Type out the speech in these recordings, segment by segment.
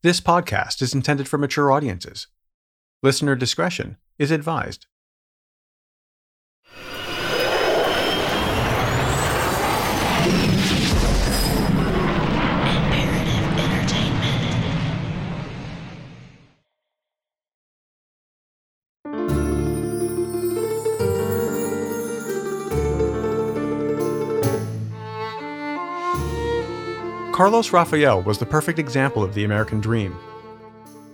This podcast is intended for mature audiences. Listener discretion is advised. Carlos Rafael was the perfect example of the American dream.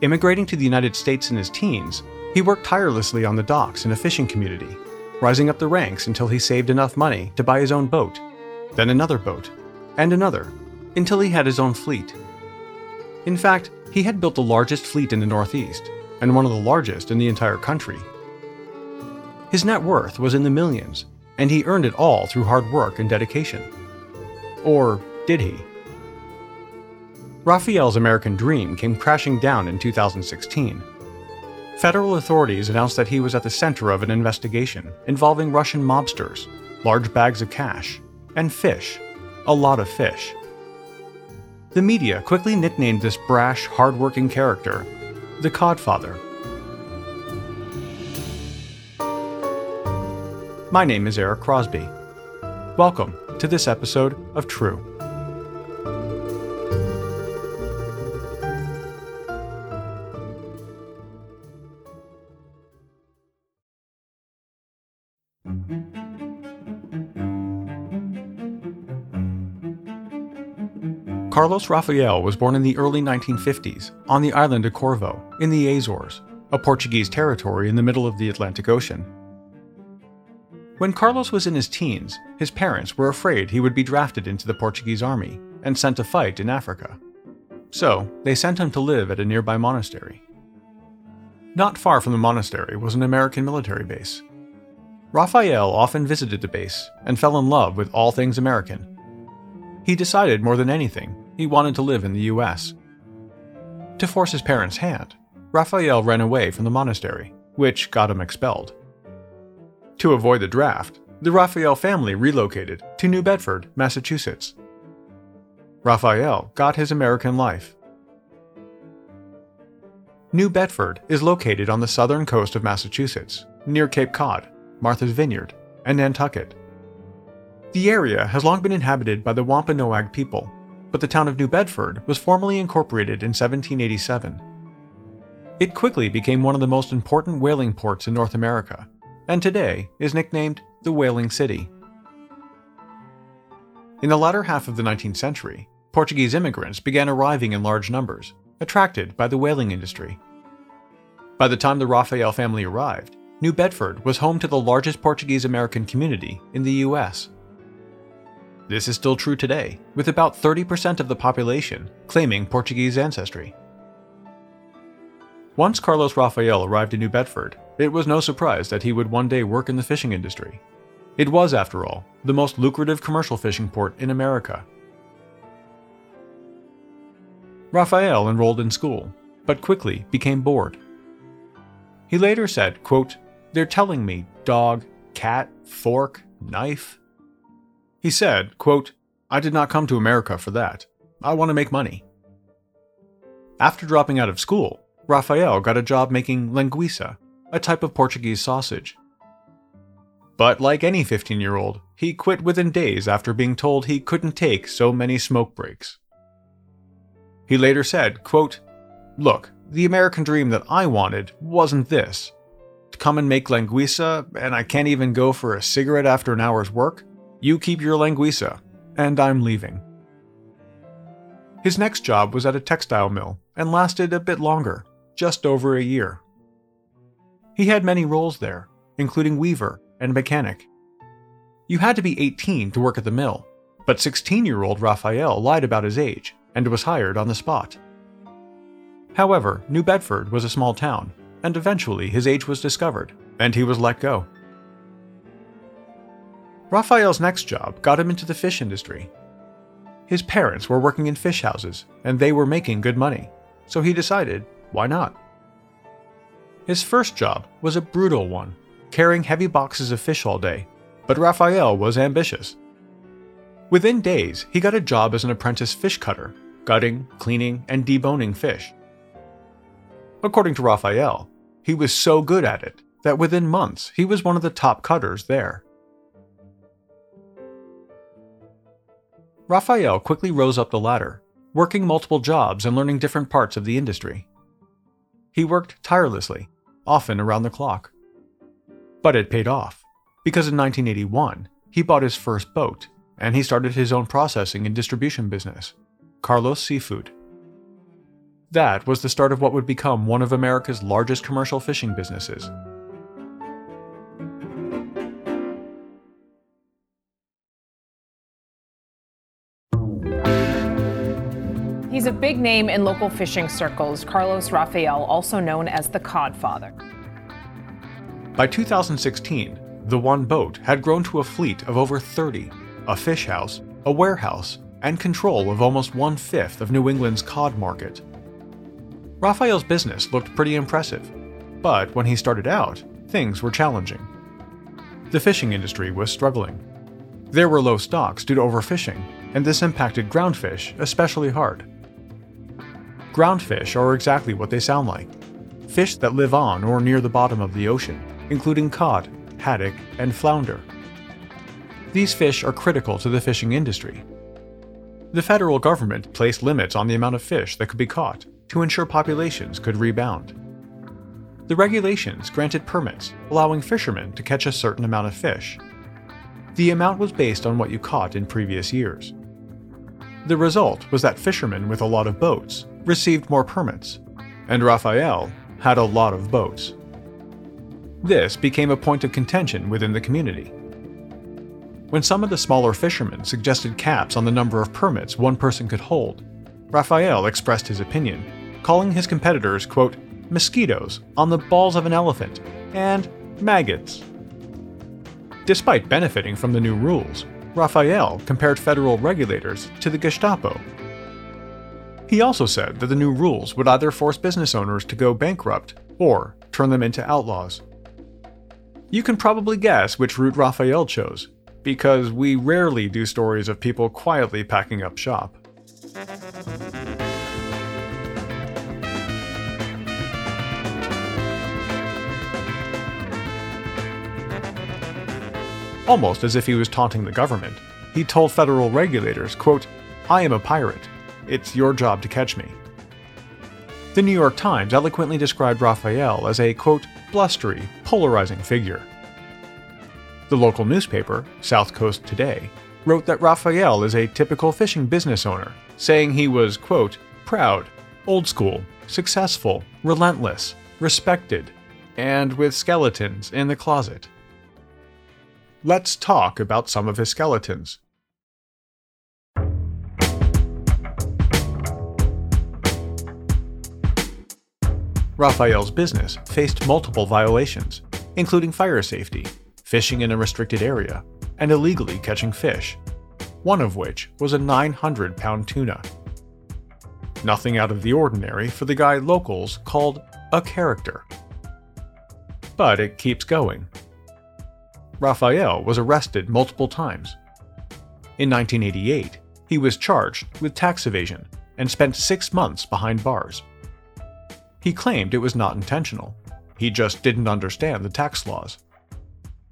Immigrating to the United States in his teens, he worked tirelessly on the docks in a fishing community, rising up the ranks until he saved enough money to buy his own boat, then another boat, and another, until he had his own fleet. In fact, he had built the largest fleet in the Northeast, and one of the largest in the entire country. His net worth was in the millions, and he earned it all through hard work and dedication. Or did he? Rafael's American dream came crashing down in 2016. Federal authorities announced that he was at the center of an investigation involving Russian mobsters, large bags of cash, and fish. A lot of fish. The media quickly nicknamed this brash, hardworking character the Codfather. My name is Eric Crosby. Welcome to this episode of True. Carlos Rafael was born in the early 1950s on the island of Corvo, in the Azores, a Portuguese territory in the middle of the Atlantic Ocean. When Carlos was in his teens, his parents were afraid he would be drafted into the Portuguese army and sent to fight in Africa. So, they sent him to live at a nearby monastery. Not far from the monastery was an American military base. Rafael often visited the base and fell in love with all things American. He decided more than anything he wanted to live in the US. To force his parents' hand, Rafael ran away from the monastery, which got him expelled. To avoid the draft, the Rafael family relocated to New Bedford, Massachusetts. Rafael got his American life. New Bedford is located on the southern coast of Massachusetts, near Cape Cod, Martha's Vineyard, and Nantucket. The area has long been inhabited by the Wampanoag people, but the town of New Bedford was formally incorporated in 1787. It quickly became one of the most important whaling ports in North America, and today is nicknamed the Whaling City. In the latter half of the 19th century, Portuguese immigrants began arriving in large numbers, attracted by the whaling industry. By the time the Rafael family arrived, New Bedford was home to the largest Portuguese American community in the US. This is still true today, with about 30% of the population claiming Portuguese ancestry. Once Carlos Rafael arrived in New Bedford, it was no surprise that he would one day work in the fishing industry. It was, after all, the most lucrative commercial fishing port in America. Rafael enrolled in school, but quickly became bored. He later said, quote, They're telling me dog, cat, fork, knife. He said, quote, I did not come to America for that. I want to make money. After dropping out of school, Rafael got a job making linguiça, a type of Portuguese sausage. But like any 15 year old, he quit within days after being told he couldn't take so many smoke breaks. He later said, quote, Look, the American dream that I wanted wasn't this. Come and make linguiça, and I can't even go for a cigarette after an hour's work? You keep your linguiça, and I'm leaving. His next job was at a textile mill and lasted a bit longer, just over a year. He had many roles there, including weaver and mechanic. You had to be 18 to work at the mill, but 16 year old Rafael lied about his age and was hired on the spot. However, New Bedford was a small town, and eventually his age was discovered, and he was let go. Rafael's next job got him into the fish industry. His parents were working in fish houses, and they were making good money, so he decided, why not? His first job was a brutal one, carrying heavy boxes of fish all day, but Rafael was ambitious. Within days, he got a job as an apprentice fish cutter, gutting, cleaning, and deboning fish. According to Rafael, he was so good at it that within months he was one of the top cutters there. Rafael quickly rose up the ladder, working multiple jobs and learning different parts of the industry. He worked tirelessly, often around the clock. But it paid off, because in 1981, he bought his first boat and he started his own processing and distribution business, Carlos Seafood. That was the start of what would become one of America's largest commercial fishing businesses He's a big name in local fishing circles, Carlos Rafael, also known as the Codfather. By 2016, the one boat had grown to a fleet of over 30, a fish house, a warehouse, and control of almost one fifth of New England's cod market. Rafael's business looked pretty impressive, but when he started out, things were challenging. The fishing industry was struggling. There were low stocks due to overfishing, and this impacted groundfish especially hard. Groundfish are exactly what they sound like fish that live on or near the bottom of the ocean, including cod, haddock, and flounder. These fish are critical to the fishing industry. The federal government placed limits on the amount of fish that could be caught to ensure populations could rebound. The regulations granted permits allowing fishermen to catch a certain amount of fish. The amount was based on what you caught in previous years. The result was that fishermen with a lot of boats received more permits, and Rafael had a lot of boats. This became a point of contention within the community. When some of the smaller fishermen suggested caps on the number of permits one person could hold, Rafael expressed his opinion, calling his competitors, quote, mosquitoes on the balls of an elephant and maggots. Despite benefiting from the new rules, Rafael compared federal regulators to the Gestapo he also said that the new rules would either force business owners to go bankrupt or turn them into outlaws. You can probably guess which route Rafael chose, because we rarely do stories of people quietly packing up shop. Almost as if he was taunting the government, he told federal regulators, quote, I am a pirate. It's your job to catch me. The New York Times eloquently described Rafael as a, quote, blustery, polarizing figure. The local newspaper, South Coast Today, wrote that Rafael is a typical fishing business owner, saying he was, quote, proud, old school, successful, relentless, respected, and with skeletons in the closet. Let's talk about some of his skeletons. Rafael's business faced multiple violations, including fire safety, fishing in a restricted area, and illegally catching fish, one of which was a 900 pound tuna. Nothing out of the ordinary for the guy locals called a character. But it keeps going. Rafael was arrested multiple times. In 1988, he was charged with tax evasion and spent six months behind bars. He claimed it was not intentional. He just didn't understand the tax laws.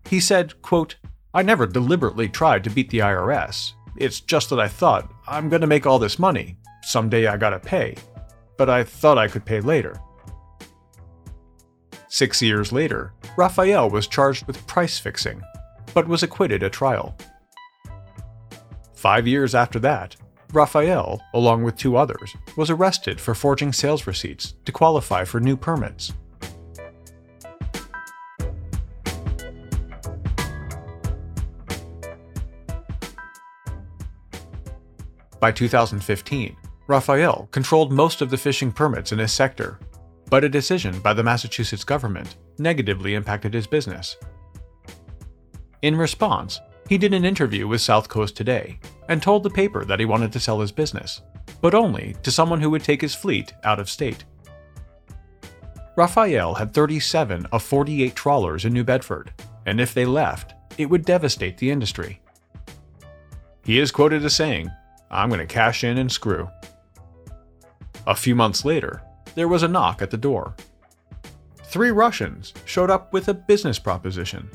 He said, quote, I never deliberately tried to beat the IRS. It's just that I thought, I'm gonna make all this money. Someday I gotta pay. But I thought I could pay later. Six years later, Rafael was charged with price fixing, but was acquitted at trial. Five years after that, Rafael, along with two others, was arrested for forging sales receipts to qualify for new permits. By 2015, Rafael controlled most of the fishing permits in his sector, but a decision by the Massachusetts government negatively impacted his business. In response, he did an interview with South Coast Today and told the paper that he wanted to sell his business, but only to someone who would take his fleet out of state. Rafael had 37 of 48 trawlers in New Bedford, and if they left, it would devastate the industry. He is quoted as saying, I'm going to cash in and screw. A few months later, there was a knock at the door. Three Russians showed up with a business proposition.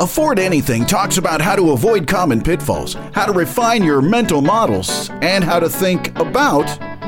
Afford Anything talks about how to avoid common pitfalls, how to refine your mental models, and how to think about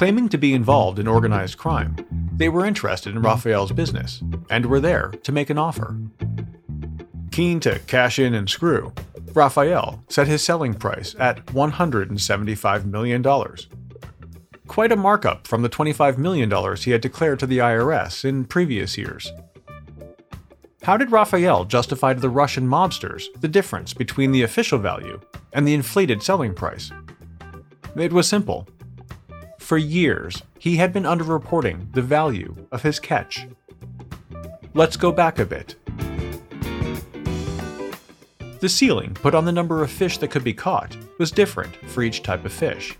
Claiming to be involved in organized crime, they were interested in Rafael's business and were there to make an offer. Keen to cash in and screw, Rafael set his selling price at $175 million. Quite a markup from the $25 million he had declared to the IRS in previous years. How did Rafael justify to the Russian mobsters the difference between the official value and the inflated selling price? It was simple. For years, he had been underreporting the value of his catch. Let's go back a bit. The ceiling put on the number of fish that could be caught was different for each type of fish.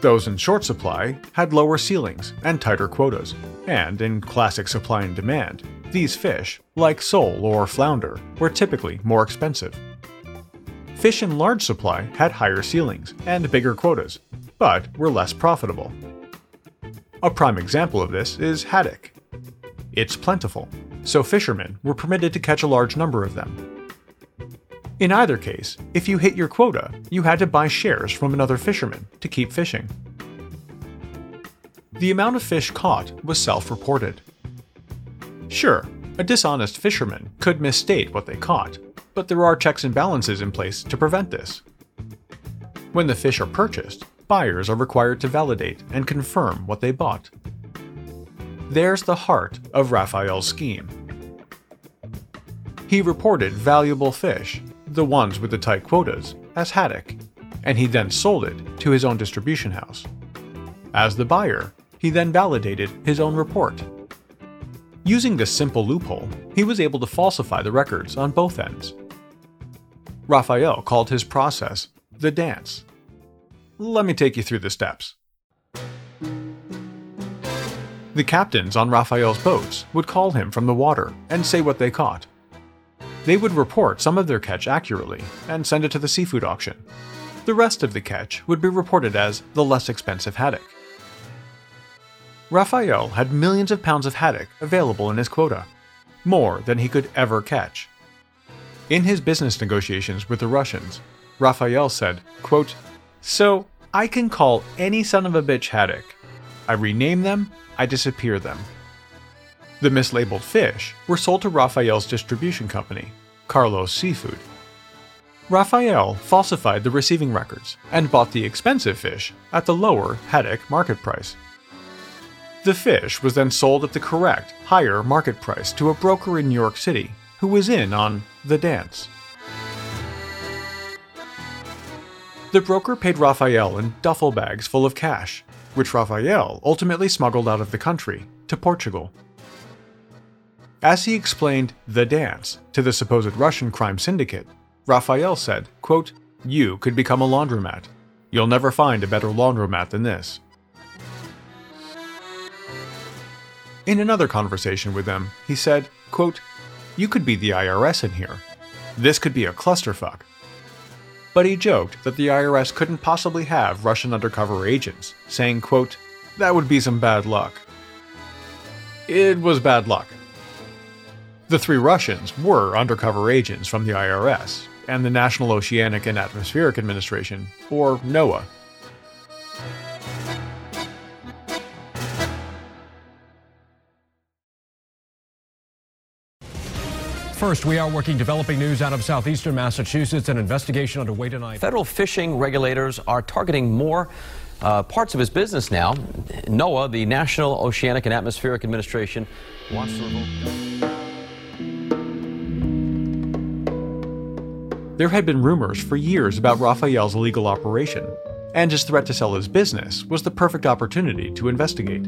Those in short supply had lower ceilings and tighter quotas, and in classic supply and demand, these fish, like sole or flounder, were typically more expensive. Fish in large supply had higher ceilings and bigger quotas, but were less profitable. A prime example of this is haddock. It's plentiful, so fishermen were permitted to catch a large number of them. In either case, if you hit your quota, you had to buy shares from another fisherman to keep fishing. The amount of fish caught was self reported. Sure, a dishonest fisherman could misstate what they caught, but there are checks and balances in place to prevent this. When the fish are purchased, buyers are required to validate and confirm what they bought. There's the heart of Rafael's scheme. He reported valuable fish, the ones with the tight quotas, as haddock, and he then sold it to his own distribution house. As the buyer, he then validated his own report. Using this simple loophole, he was able to falsify the records on both ends. Rafael called his process the dance. Let me take you through the steps. The captains on Rafael's boats would call him from the water and say what they caught. They would report some of their catch accurately and send it to the seafood auction. The rest of the catch would be reported as the less expensive haddock. Rafael had millions of pounds of haddock available in his quota, more than he could ever catch. In his business negotiations with the Russians, Rafael said, quote, So, I can call any son of a bitch haddock. I rename them, I disappear them. The mislabeled fish were sold to Rafael's distribution company, Carlos Seafood. Rafael falsified the receiving records and bought the expensive fish at the lower haddock market price. The fish was then sold at the correct, higher market price to a broker in New York City who was in on the dance. The broker paid Rafael in duffel bags full of cash, which Rafael ultimately smuggled out of the country to Portugal. As he explained the dance to the supposed Russian crime syndicate, Rafael said, quote, You could become a laundromat. You'll never find a better laundromat than this. In another conversation with them, he said, quote, You could be the IRS in here. This could be a clusterfuck. But he joked that the IRS couldn't possibly have Russian undercover agents, saying, quote, That would be some bad luck. It was bad luck. The three Russians were undercover agents from the IRS and the National Oceanic and Atmospheric Administration, or NOAA. First, we are working developing news out of southeastern Massachusetts. An investigation underway tonight. Federal fishing regulators are targeting more uh, parts of his business now. NOAA, the National Oceanic and Atmospheric Administration, wants to revoke. There had been rumors for years about Rafael's illegal operation, and his threat to sell his business was the perfect opportunity to investigate.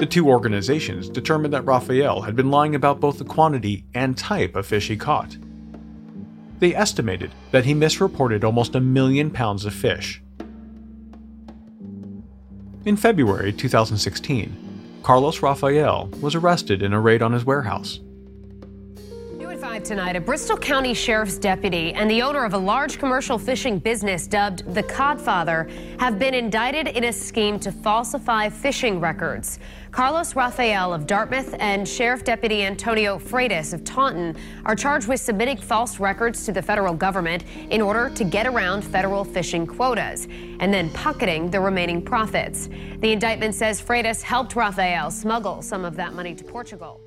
The two organizations determined that Rafael had been lying about both the quantity and type of fish he caught. They estimated that he misreported almost a million pounds of fish. In February 2016, Carlos Rafael was arrested in a raid on his warehouse. New 5 tonight, a Bristol County Sheriff's deputy and the owner of a large commercial fishing business dubbed the Codfather have been indicted in a scheme to falsify fishing records. Carlos Rafael of Dartmouth and Sheriff Deputy Antonio Freitas of Taunton are charged with submitting false records to the federal government in order to get around federal fishing quotas and then pocketing the remaining profits. The indictment says Freitas helped Rafael smuggle some of that money to Portugal.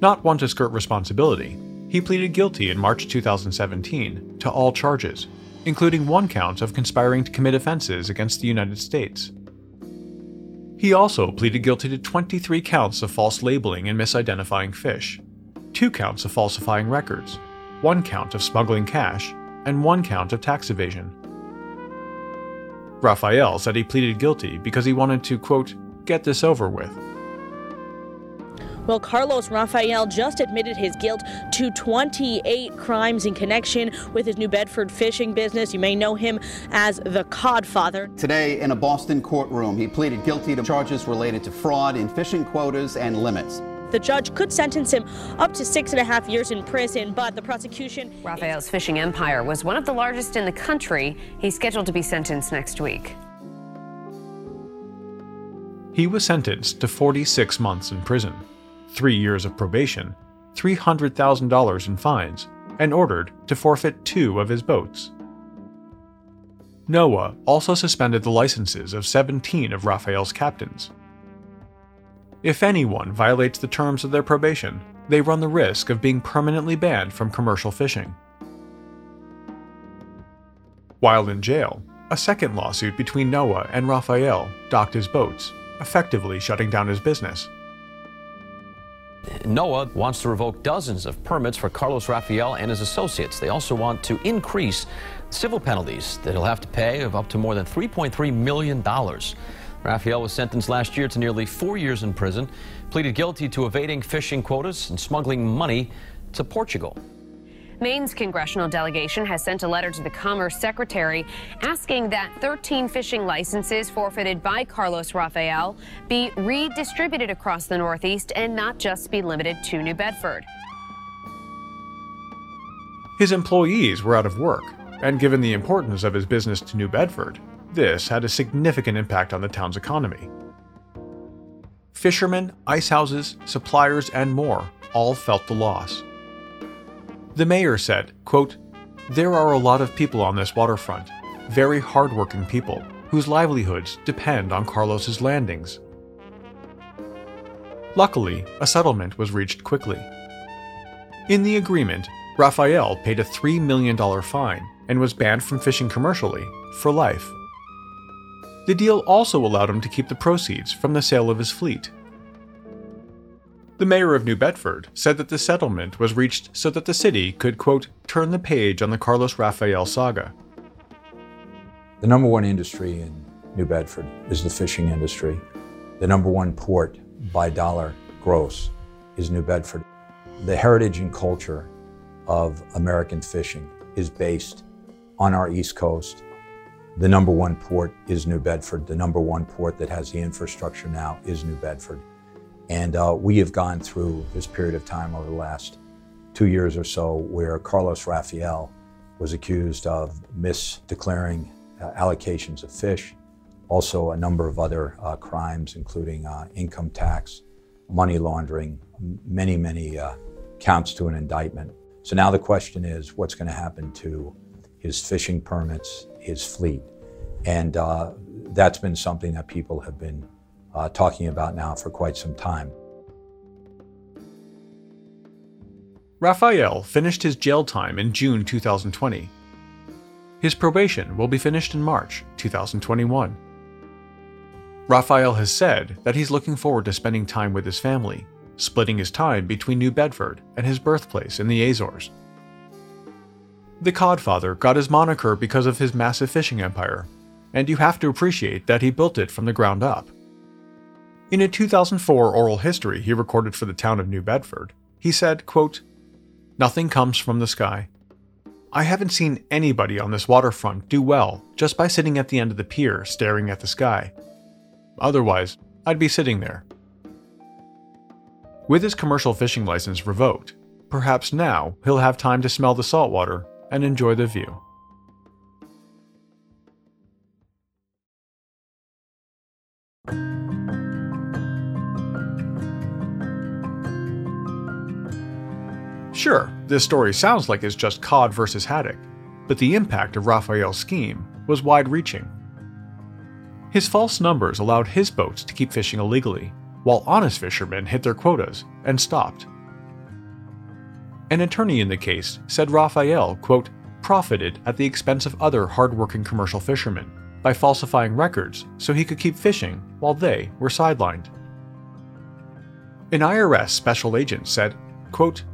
Not one to skirt responsibility, he pleaded guilty in March 2017 to all charges, including one count of conspiring to commit offenses against the United States. He also pleaded guilty to 23 counts of false labeling and misidentifying fish, two counts of falsifying records, one count of smuggling cash, and one count of tax evasion. Rafael said he pleaded guilty because he wanted to, quote, get this over with. Well, Carlos Rafael just admitted his guilt to 28 crimes in connection with his New Bedford fishing business. You may know him as the Codfather. Today, in a Boston courtroom, he pleaded guilty to charges related to fraud in fishing quotas and limits. The judge could sentence him up to six and a half years in prison, but the prosecution. Rafael's fishing empire was one of the largest in the country. He's scheduled to be sentenced next week. He was sentenced to 46 months in prison three years of probation, $300,000 in fines, and ordered to forfeit two of his boats. NOAA also suspended the licenses of 17 of Rafael's captains. If anyone violates the terms of their probation, they run the risk of being permanently banned from commercial fishing. While in jail, a second lawsuit between NOAA and Rafael docked his boats, effectively shutting down his business. NOAA wants to revoke dozens of permits for Carlos Rafael and his associates. They also want to increase civil penalties that he'll have to pay of up to more than $3.3 million. Rafael was sentenced last year to nearly four years in prison, pleaded guilty to evading fishing quotas and smuggling money to Portugal. Maine's congressional delegation has sent a letter to the Commerce Secretary asking that 13 fishing licenses forfeited by Carlos Rafael be redistributed across the Northeast and not just be limited to New Bedford. His employees were out of work, and given the importance of his business to New Bedford, this had a significant impact on the town's economy. Fishermen, ice houses, suppliers, and more all felt the loss. The mayor said, quote, There are a lot of people on this waterfront, very hardworking people, whose livelihoods depend on Carlos's landings. Luckily, a settlement was reached quickly. In the agreement, Rafael paid a $3 million fine and was banned from fishing commercially for life. The deal also allowed him to keep the proceeds from the sale of his fleet the mayor of New Bedford said that the settlement was reached so that the city could, quote, turn the page on the Carlos Rafael saga. The number one industry in New Bedford is the fishing industry. The number one port by dollar gross is New Bedford. The heritage and culture of American fishing is based on our East Coast. The number one port is New Bedford. The number one port that has the infrastructure now is New Bedford. And uh, we have gone through this period of time over the last two years or so where Carlos Rafael was accused of misdeclaring uh, allocations of fish, also a number of other uh, crimes, including uh, income tax, money laundering, many, many uh, counts to an indictment. So now the question is what's going to happen to his fishing permits, his fleet? And uh, that's been something that people have been uh, talking about now for quite some time. Rafael finished his jail time in June 2020. His probation will be finished in March 2021. Rafael has said that he's looking forward to spending time with his family, splitting his time between New Bedford and his birthplace in the Azores. The Codfather got his moniker because of his massive fishing empire, and you have to appreciate that he built it from the ground up. In a 2004 oral history he recorded for the town of New Bedford, he said, quote, Nothing comes from the sky. I haven't seen anybody on this waterfront do well just by sitting at the end of the pier staring at the sky. Otherwise, I'd be sitting there. With his commercial fishing license revoked, perhaps now he'll have time to smell the saltwater and enjoy the view. Sure, this story sounds like it's just cod versus haddock, but the impact of Rafael's scheme was wide reaching. His false numbers allowed his boats to keep fishing illegally, while honest fishermen hit their quotas and stopped. An attorney in the case said Rafael, quote, profited at the expense of other hardworking commercial fishermen by falsifying records so he could keep fishing while they were sidelined. An IRS special agent said, quote,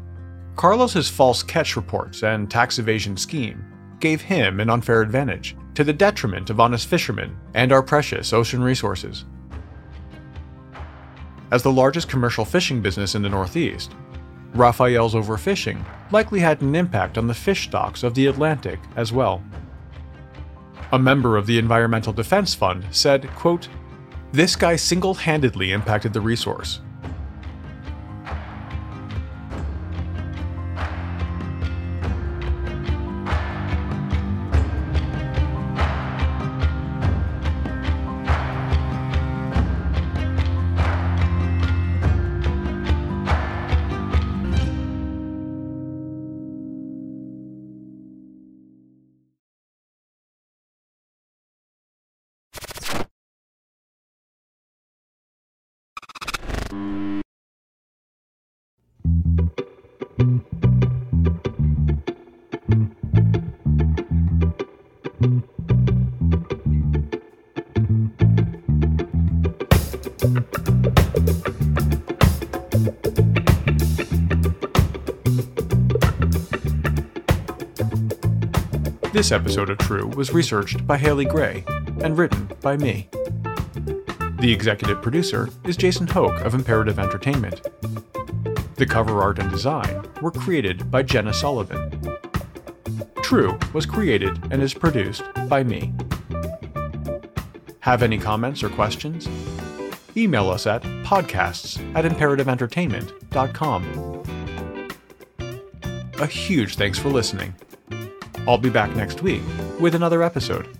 Carlos's false catch reports and tax evasion scheme gave him an unfair advantage to the detriment of honest fishermen and our precious ocean resources. As the largest commercial fishing business in the Northeast, Rafael's overfishing likely had an impact on the fish stocks of the Atlantic as well. A member of the Environmental Defense Fund said, quote, This guy single handedly impacted the resource. This episode of True was researched by Haley Gray and written by me. The executive producer is Jason Hoke of Imperative Entertainment. The cover art and design were created by Jenna Sullivan. True was created and is produced by me. Have any comments or questions? Email us at podcasts at imperativeentertainment.com. A huge thanks for listening. I'll be back next week with another episode.